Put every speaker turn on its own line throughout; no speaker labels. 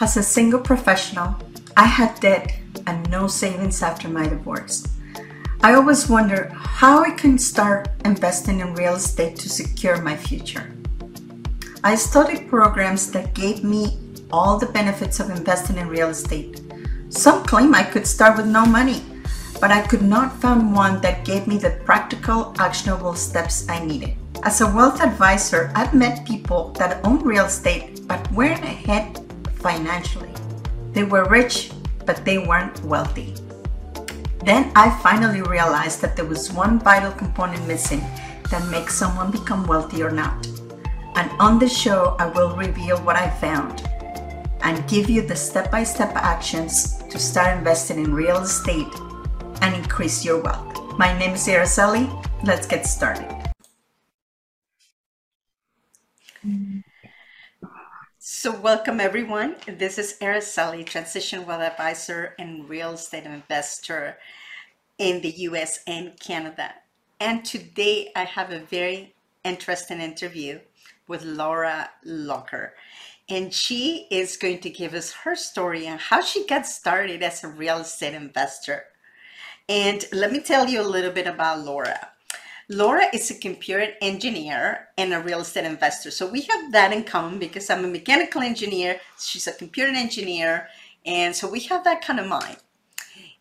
As a single professional, I had debt and no savings after my divorce. I always wonder how I can start investing in real estate to secure my future. I studied programs that gave me all the benefits of investing in real estate. Some claim I could start with no money, but I could not find one that gave me the practical, actionable steps I needed. As a wealth advisor, I've met people that own real estate but weren't ahead financially. They were rich, but they weren't wealthy. Then I finally realized that there was one vital component missing that makes someone become wealthy or not. And on this show, I will reveal what I found and give you the step by step actions to start investing in real estate and increase your wealth. My name is Araceli. Let's get started. So, welcome everyone. This is Araceli, Transition Wealth Advisor and Real Estate Investor in the US and Canada. And today I have a very interesting interview with Laura Locher. And she is going to give us her story and how she got started as a real estate investor. And let me tell you a little bit about Laura. Laura is a computer engineer and a real estate investor. So we have that in common because I'm a mechanical engineer, she's a computer engineer, and so we have that kind of mind.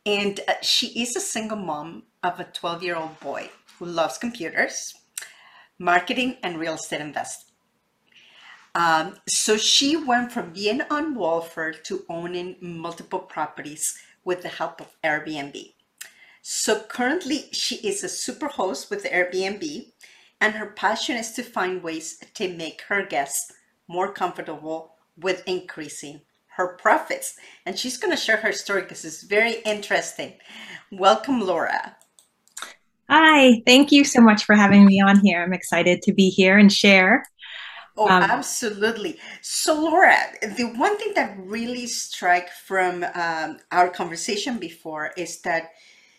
And uh, she is a single mom of a 12 year old boy who loves computers, marketing, and real estate investing. Um, so she went from being on welfare to owning multiple properties with the help of Airbnb. So currently, she is a super host with Airbnb, and her passion is to find ways to make her guests more comfortable with increasing her profits. And she's going to share her story because it's very interesting. Welcome, Laura.
Hi, thank you so much for having me on here. I'm excited to be here and share.
Oh, um, absolutely. So, Laura, the one thing that really struck from um, our conversation before is that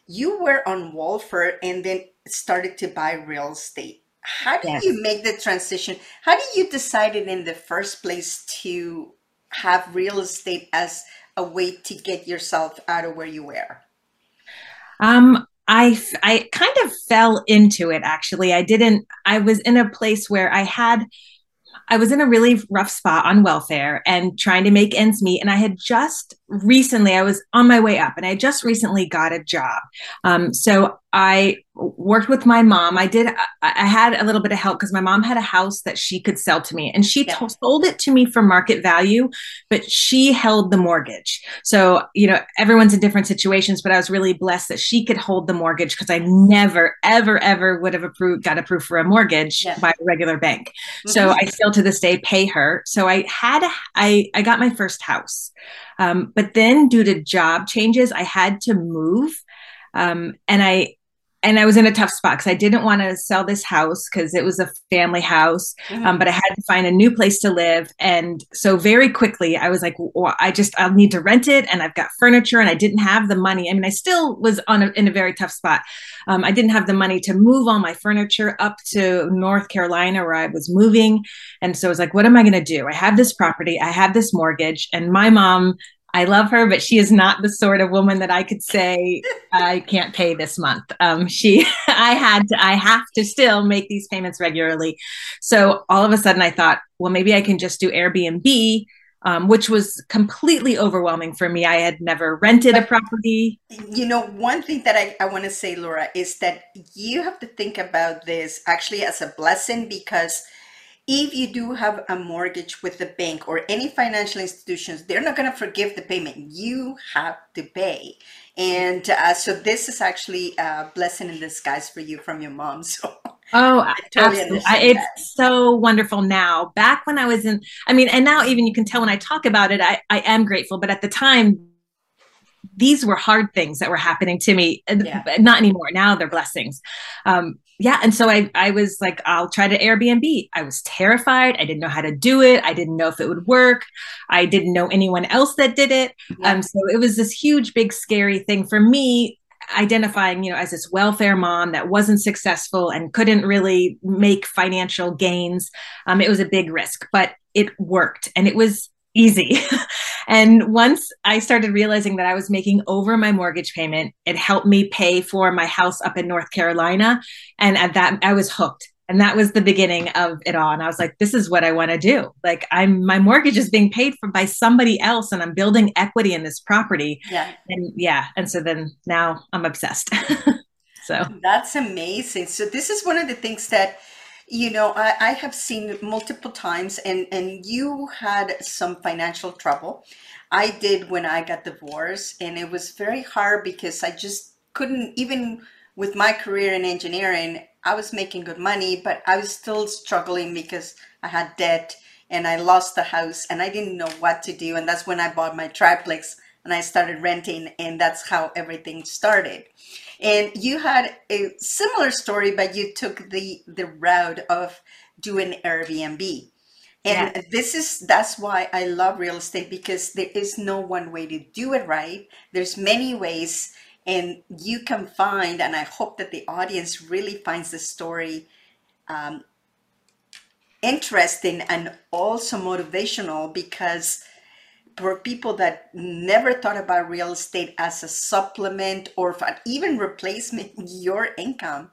you were on welfare and then started to buy real estate. How did yes. you make the transition? How did you decide it in the first place to have real estate as a way to get yourself out of where you were?
Um, I I kind of fell into it actually. I didn't I was in a place where I had I was in a really rough spot on welfare and trying to make ends meet. And I had just recently, I was on my way up and I just recently got a job. Um, so I worked with my mom. I did, I had a little bit of help because my mom had a house that she could sell to me and she yeah. t- sold it to me for market value, but she held the mortgage. So, you know, everyone's in different situations, but I was really blessed that she could hold the mortgage because I never, ever, ever would have approved, got approved for a mortgage yeah. by a regular bank. Mm-hmm. So I still to this day pay her. So I had, a, I, I got my first house. Um, but then due to job changes, I had to move. Um, and I and I was in a tough spot because I didn't want to sell this house because it was a family house, mm-hmm. um, but I had to find a new place to live. And so very quickly, I was like, well, I just I'll need to rent it, and I've got furniture, and I didn't have the money. I mean, I still was on a, in a very tough spot. Um, I didn't have the money to move all my furniture up to North Carolina where I was moving, and so I was like, what am I going to do? I have this property, I have this mortgage, and my mom I love her, but she is not the sort of woman that I could say I can't pay this month. Um, she, I had to, I have to still make these payments regularly. So all of a sudden, I thought, well, maybe I can just do Airbnb, um, which was completely overwhelming for me. I had never rented a property.
You know, one thing that I, I want to say, Laura, is that you have to think about this actually as a blessing because if you do have a mortgage with the bank or any financial institutions, they're not going to forgive the payment. You have to pay. And uh, so this is actually a blessing in disguise for you from your mom.
So Oh, totally absolutely. it's that. so wonderful now. Back when I was in, I mean, and now even you can tell when I talk about it, I, I am grateful. But at the time, these were hard things that were happening to me. Yeah. Not anymore. Now they're blessings. Um, yeah. And so I, I was like, I'll try to Airbnb. I was terrified. I didn't know how to do it. I didn't know if it would work. I didn't know anyone else that did it. Yeah. Um, so it was this huge, big, scary thing for me identifying you know as this welfare mom that wasn't successful and couldn't really make financial gains um, it was a big risk but it worked and it was easy. and once I started realizing that I was making over my mortgage payment, it helped me pay for my house up in North Carolina. And at that, I was hooked. And that was the beginning of it all. And I was like, this is what I want to do. Like I'm my mortgage is being paid for by somebody else and I'm building equity in this property.
Yeah.
And yeah. And so then now I'm obsessed. so
that's amazing. So this is one of the things that you know, I, I have seen multiple times, and, and you had some financial trouble. I did when I got divorced, and it was very hard because I just couldn't, even with my career in engineering, I was making good money, but I was still struggling because I had debt and I lost the house and I didn't know what to do. And that's when I bought my triplex and I started renting, and that's how everything started. And you had a similar story, but you took the the route of doing Airbnb. And yeah. this is that's why I love real estate because there is no one way to do it right. There's many ways and you can find and I hope that the audience really finds the story um, interesting and also motivational because for people that never thought about real estate as a supplement or even replacement your income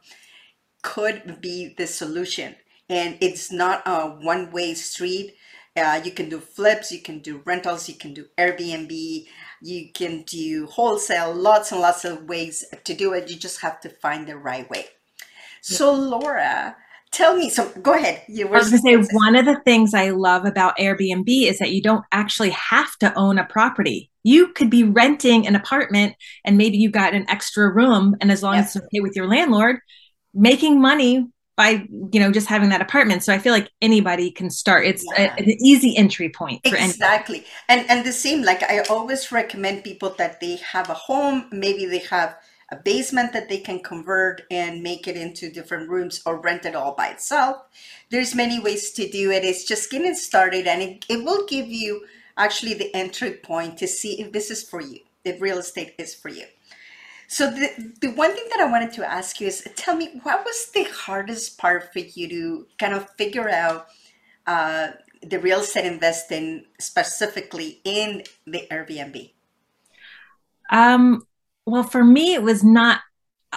could be the solution. And it's not a one-way street. Uh, you can do flips you can do rentals you can do airbnb you can do wholesale lots and lots of ways to do it. You just have to find the right way. So laura tell me so go ahead
you were I was going to say one of the things I love about Airbnb is that you don't actually have to own a property. You could be renting an apartment and maybe you got an extra room and as long as it's okay with your landlord, making money by you know just having that apartment. So I feel like anybody can start. It's yeah. a, an easy entry point
for exactly. Anybody. And and the same like I always recommend people that they have a home, maybe they have a basement that they can convert and make it into different rooms or rent it all by itself. There's many ways to do it. It's just getting started and it, it will give you actually the entry point to see if this is for you, if real estate is for you. So the, the one thing that I wanted to ask you is tell me what was the hardest part for you to kind of figure out uh, the real estate investing specifically in the Airbnb?
Um, well, for me, it was not,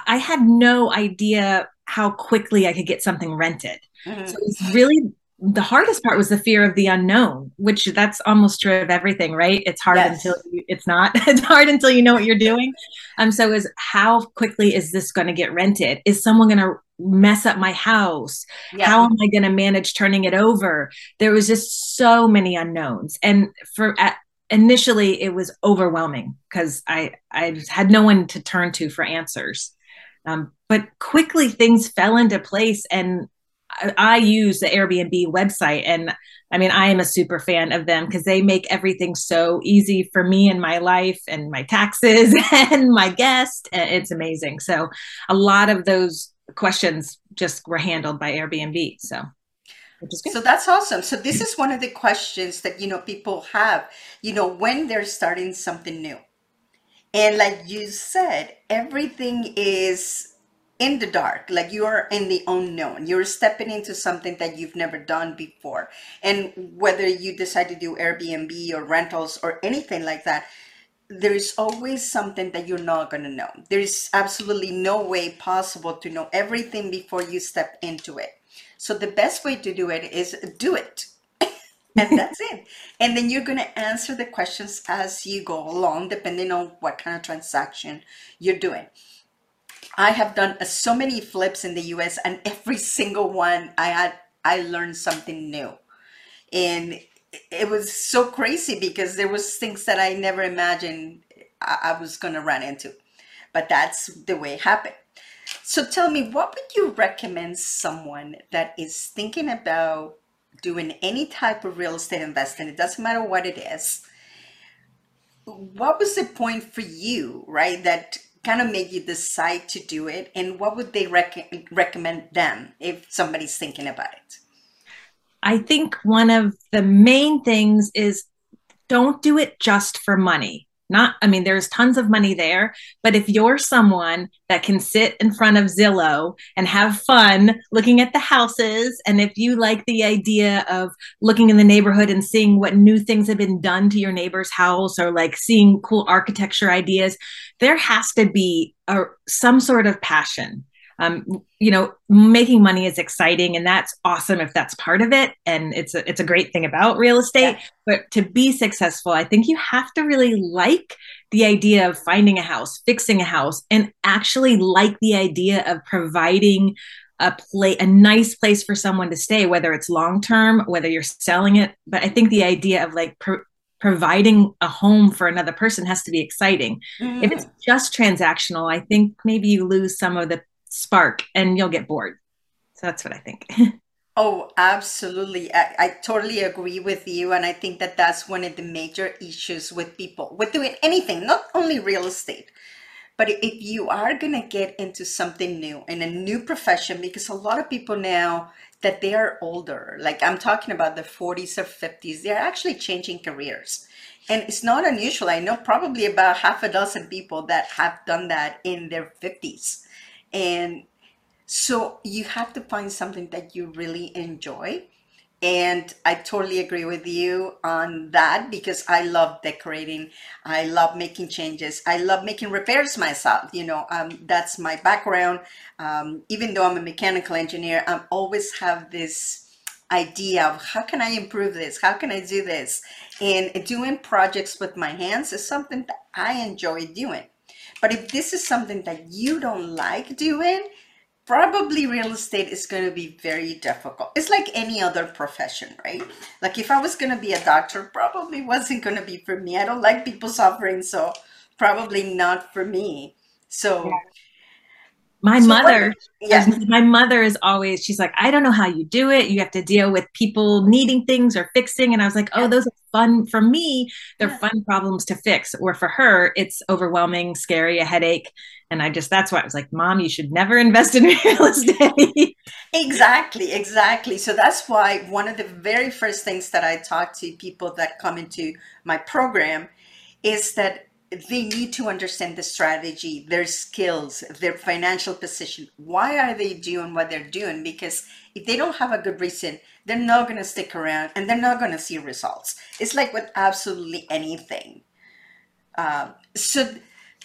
I had no idea how quickly I could get something rented. Mm-hmm. So it was really the hardest part was the fear of the unknown, which that's almost true of everything, right? It's hard yes. until you, it's not. it's hard until you know what you're doing. Um, so is how quickly is this going to get rented? Is someone going to mess up my house? Yeah. How am I going to manage turning it over? There was just so many unknowns, and for at initially it was overwhelming because I I had no one to turn to for answers. Um, but quickly things fell into place, and I, I use the Airbnb website, and I mean I am a super fan of them because they make everything so easy for me and my life and my taxes and my guest. It's amazing. So a lot of those questions just were handled by Airbnb. So
so that's awesome. So this is one of the questions that you know people have, you know, when they're starting something new. And like you said, everything is in the dark, like you're in the unknown. You're stepping into something that you've never done before. And whether you decide to do Airbnb or rentals or anything like that, there's always something that you're not going to know. There's absolutely no way possible to know everything before you step into it. So the best way to do it is do it. and that's it. And then you're going to answer the questions as you go along, depending on what kind of transaction you're doing. I have done so many flips in the US, and every single one I had, I learned something new. And it was so crazy because there was things that I never imagined I was going to run into. But that's the way it happened. So tell me, what would you recommend someone that is thinking about doing any type of real estate investing? It doesn't matter what it is. What was the point for you, right? That kind of made you decide to do it, and what would they rec- recommend them if somebody's thinking about it?
I think one of the main things is don't do it just for money not i mean there's tons of money there but if you're someone that can sit in front of zillow and have fun looking at the houses and if you like the idea of looking in the neighborhood and seeing what new things have been done to your neighbor's house or like seeing cool architecture ideas there has to be a, some sort of passion um, you know making money is exciting and that's awesome if that's part of it and it's a, it's a great thing about real estate yeah. but to be successful i think you have to really like the idea of finding a house fixing a house and actually like the idea of providing a play a nice place for someone to stay whether it's long term whether you're selling it but i think the idea of like pro- providing a home for another person has to be exciting. Mm-hmm. If it's just transactional, I think maybe you lose some of the spark and you'll get bored. So that's what I think.
oh, absolutely. I, I totally agree with you. And I think that that's one of the major issues with people with doing anything, not only real estate. But if you are going to get into something new in a new profession, because a lot of people now that they are older, like I'm talking about the 40s or 50s, they're actually changing careers. And it's not unusual. I know probably about half a dozen people that have done that in their 50s and so you have to find something that you really enjoy. And I totally agree with you on that because I love decorating. I love making changes. I love making repairs myself. You know, um, that's my background. Um, even though I'm a mechanical engineer, I always have this idea of how can I improve this? How can I do this? And doing projects with my hands is something that I enjoy doing. But if this is something that you don't like doing, probably real estate is going to be very difficult. It's like any other profession, right? Like if I was going to be a doctor, probably wasn't going to be for me. I don't like people suffering, so probably not for me. So yeah
my so mother what, yeah. my mother is always she's like i don't know how you do it. You have to deal with people needing things or fixing. And i was like oh yeah. those are fun for me. They're yeah. fun problems to fix. Or for her it's overwhelming scary a headache. And i just that's why i was like mom you should never invest in real estate.
Exactly exactly. So that's why one of the very first things that i talk to people that come into my program is that they need to understand the strategy, their skills, their financial position. Why are they doing what they're doing? Because if they don't have a good reason, they're not going to stick around and they're not going to see results. It's like with absolutely anything. Uh, so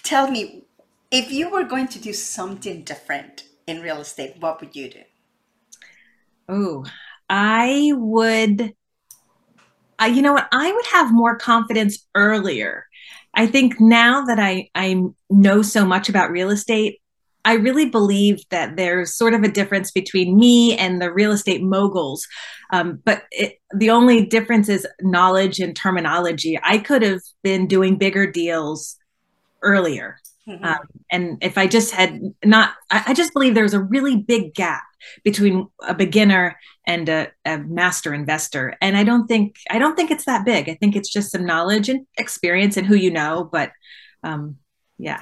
tell me, if you were going to do something different in real estate, what would you do?
Oh, I would. I, you know what? I would have more confidence earlier I think now that I, I know so much about real estate, I really believe that there's sort of a difference between me and the real estate moguls. Um, but it, the only difference is knowledge and terminology. I could have been doing bigger deals earlier. Mm-hmm. Um, and if I just had not, I, I just believe there's a really big gap between a beginner and a, a, master investor. And i don't think i don't think it's that big. I think it's just some knowledge and experience and who you know but um yeah.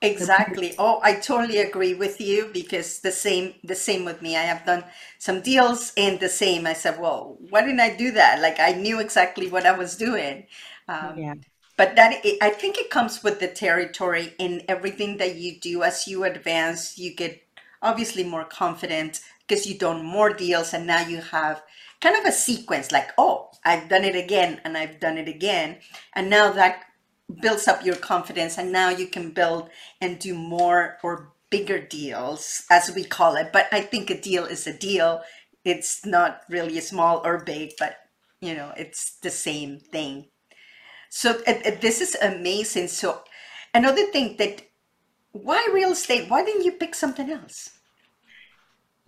Exactly. Oh i totally agree with you because the same the same with me. I have done some deals and the same. I said well why didn't i do that? Like i knew exactly what i was doing. Um, yeah but that i think it comes with the territory in everything that you do as you advance you get obviously more confident because you've done more deals and now you have kind of a sequence like, oh, I've done it again and I've done it again. And now that builds up your confidence and now you can build and do more or bigger deals as we call it. But I think a deal is a deal. It's not really small or big, but you know, it's the same thing. So uh, uh, this is amazing. So another thing that why real estate? Why didn't you pick something else?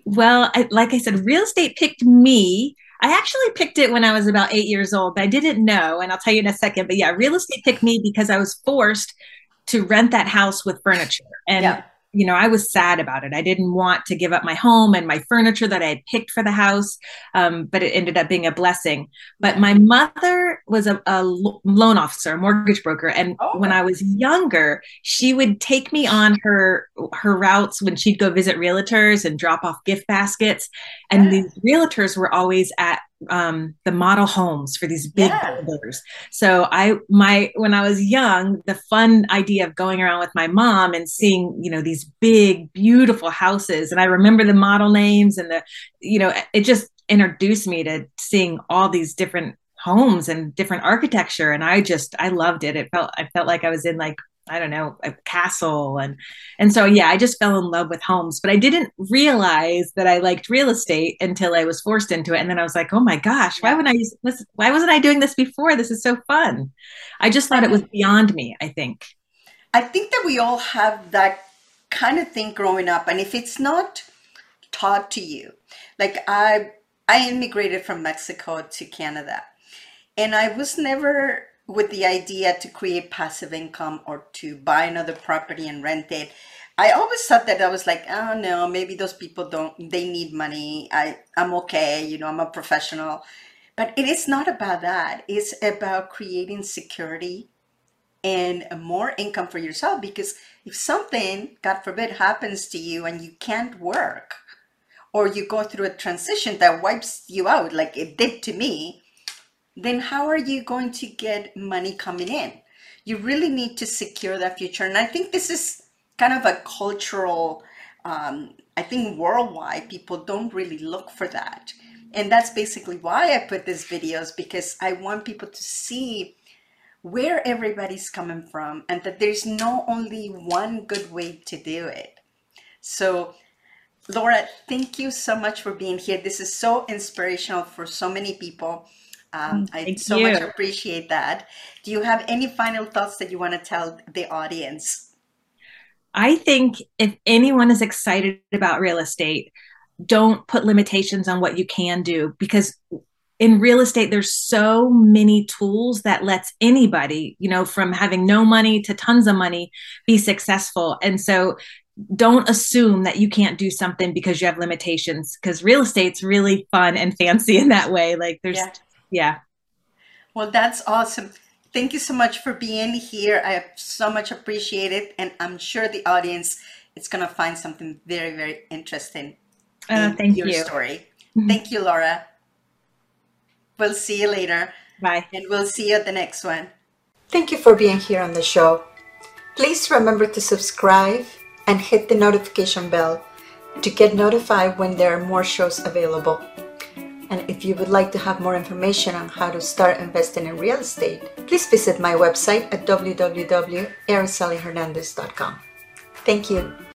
Well, I, like I said, real estate picked me. I actually picked it when I was about eight years old, but I didn't know. And I'll tell you in a second. But yeah, real estate picked me because I was forced to rent that house with furniture. And yeah you know, I was sad about it. I didn't want to give up my home and my furniture that I had picked for the house, um, but it ended up being a blessing. But my mother was a, a loan officer, a mortgage broker, and oh. when I was younger, she would take me on her her routes when she'd go visit realtors and drop off gift baskets. And yeah. these realtors were always at um, the model homes for these big yeah. builders. So I my when I was young, the fun idea of going around with my mom and seeing you know these big beautiful houses, and I remember the model names and the you know it just introduced me to seeing all these different homes and different architecture and i just i loved it it felt i felt like i was in like I don't know, a castle and and so yeah, I just fell in love with homes, but I didn't realize that I liked real estate until I was forced into it and then I was like, "Oh my gosh, why would I why wasn't I doing this before? This is so fun." I just thought it was beyond me, I think.
I think that we all have that kind of thing growing up and if it's not taught to you. Like I I immigrated from Mexico to Canada and I was never with the idea to create passive income or to buy another property and rent it. I always thought that I was like, oh no, maybe those people don't, they need money. I, I'm okay. You know, I'm a professional. But it is not about that. It's about creating security and more income for yourself because if something, God forbid, happens to you and you can't work or you go through a transition that wipes you out like it did to me, then how are you going to get money coming in? You really need to secure that future. And I think this is kind of a cultural, um, I think worldwide, people don't really look for that. And that's basically why I put these videos because I want people to see where everybody's coming from and that there's no only one good way to do it. So Laura, thank you so much for being here. This is so inspirational for so many people. Um, I so you. much appreciate that. Do you have any final thoughts that you want to tell the audience?
I think if anyone is excited about real estate, don't put limitations on what you can do because in real estate there's so many tools that lets anybody you know from having no money to tons of money be successful and so don't assume that you can't do something because you have limitations because real estate's really fun and fancy in that way like there's yeah yeah.
Well, that's awesome. Thank you so much for being here. I so much appreciate it. And I'm sure the audience is going to find something very, very interesting
uh, in thank
your
you.
story. Mm-hmm. Thank you, Laura. We'll see you later.
Bye.
And we'll see you at the next one. Thank you for being here on the show. Please remember to subscribe and hit the notification bell to get notified when there are more shows available. And if you would like to have more information on how to start investing in real estate, please visit my website at www.aracelihernandez.com. Thank you.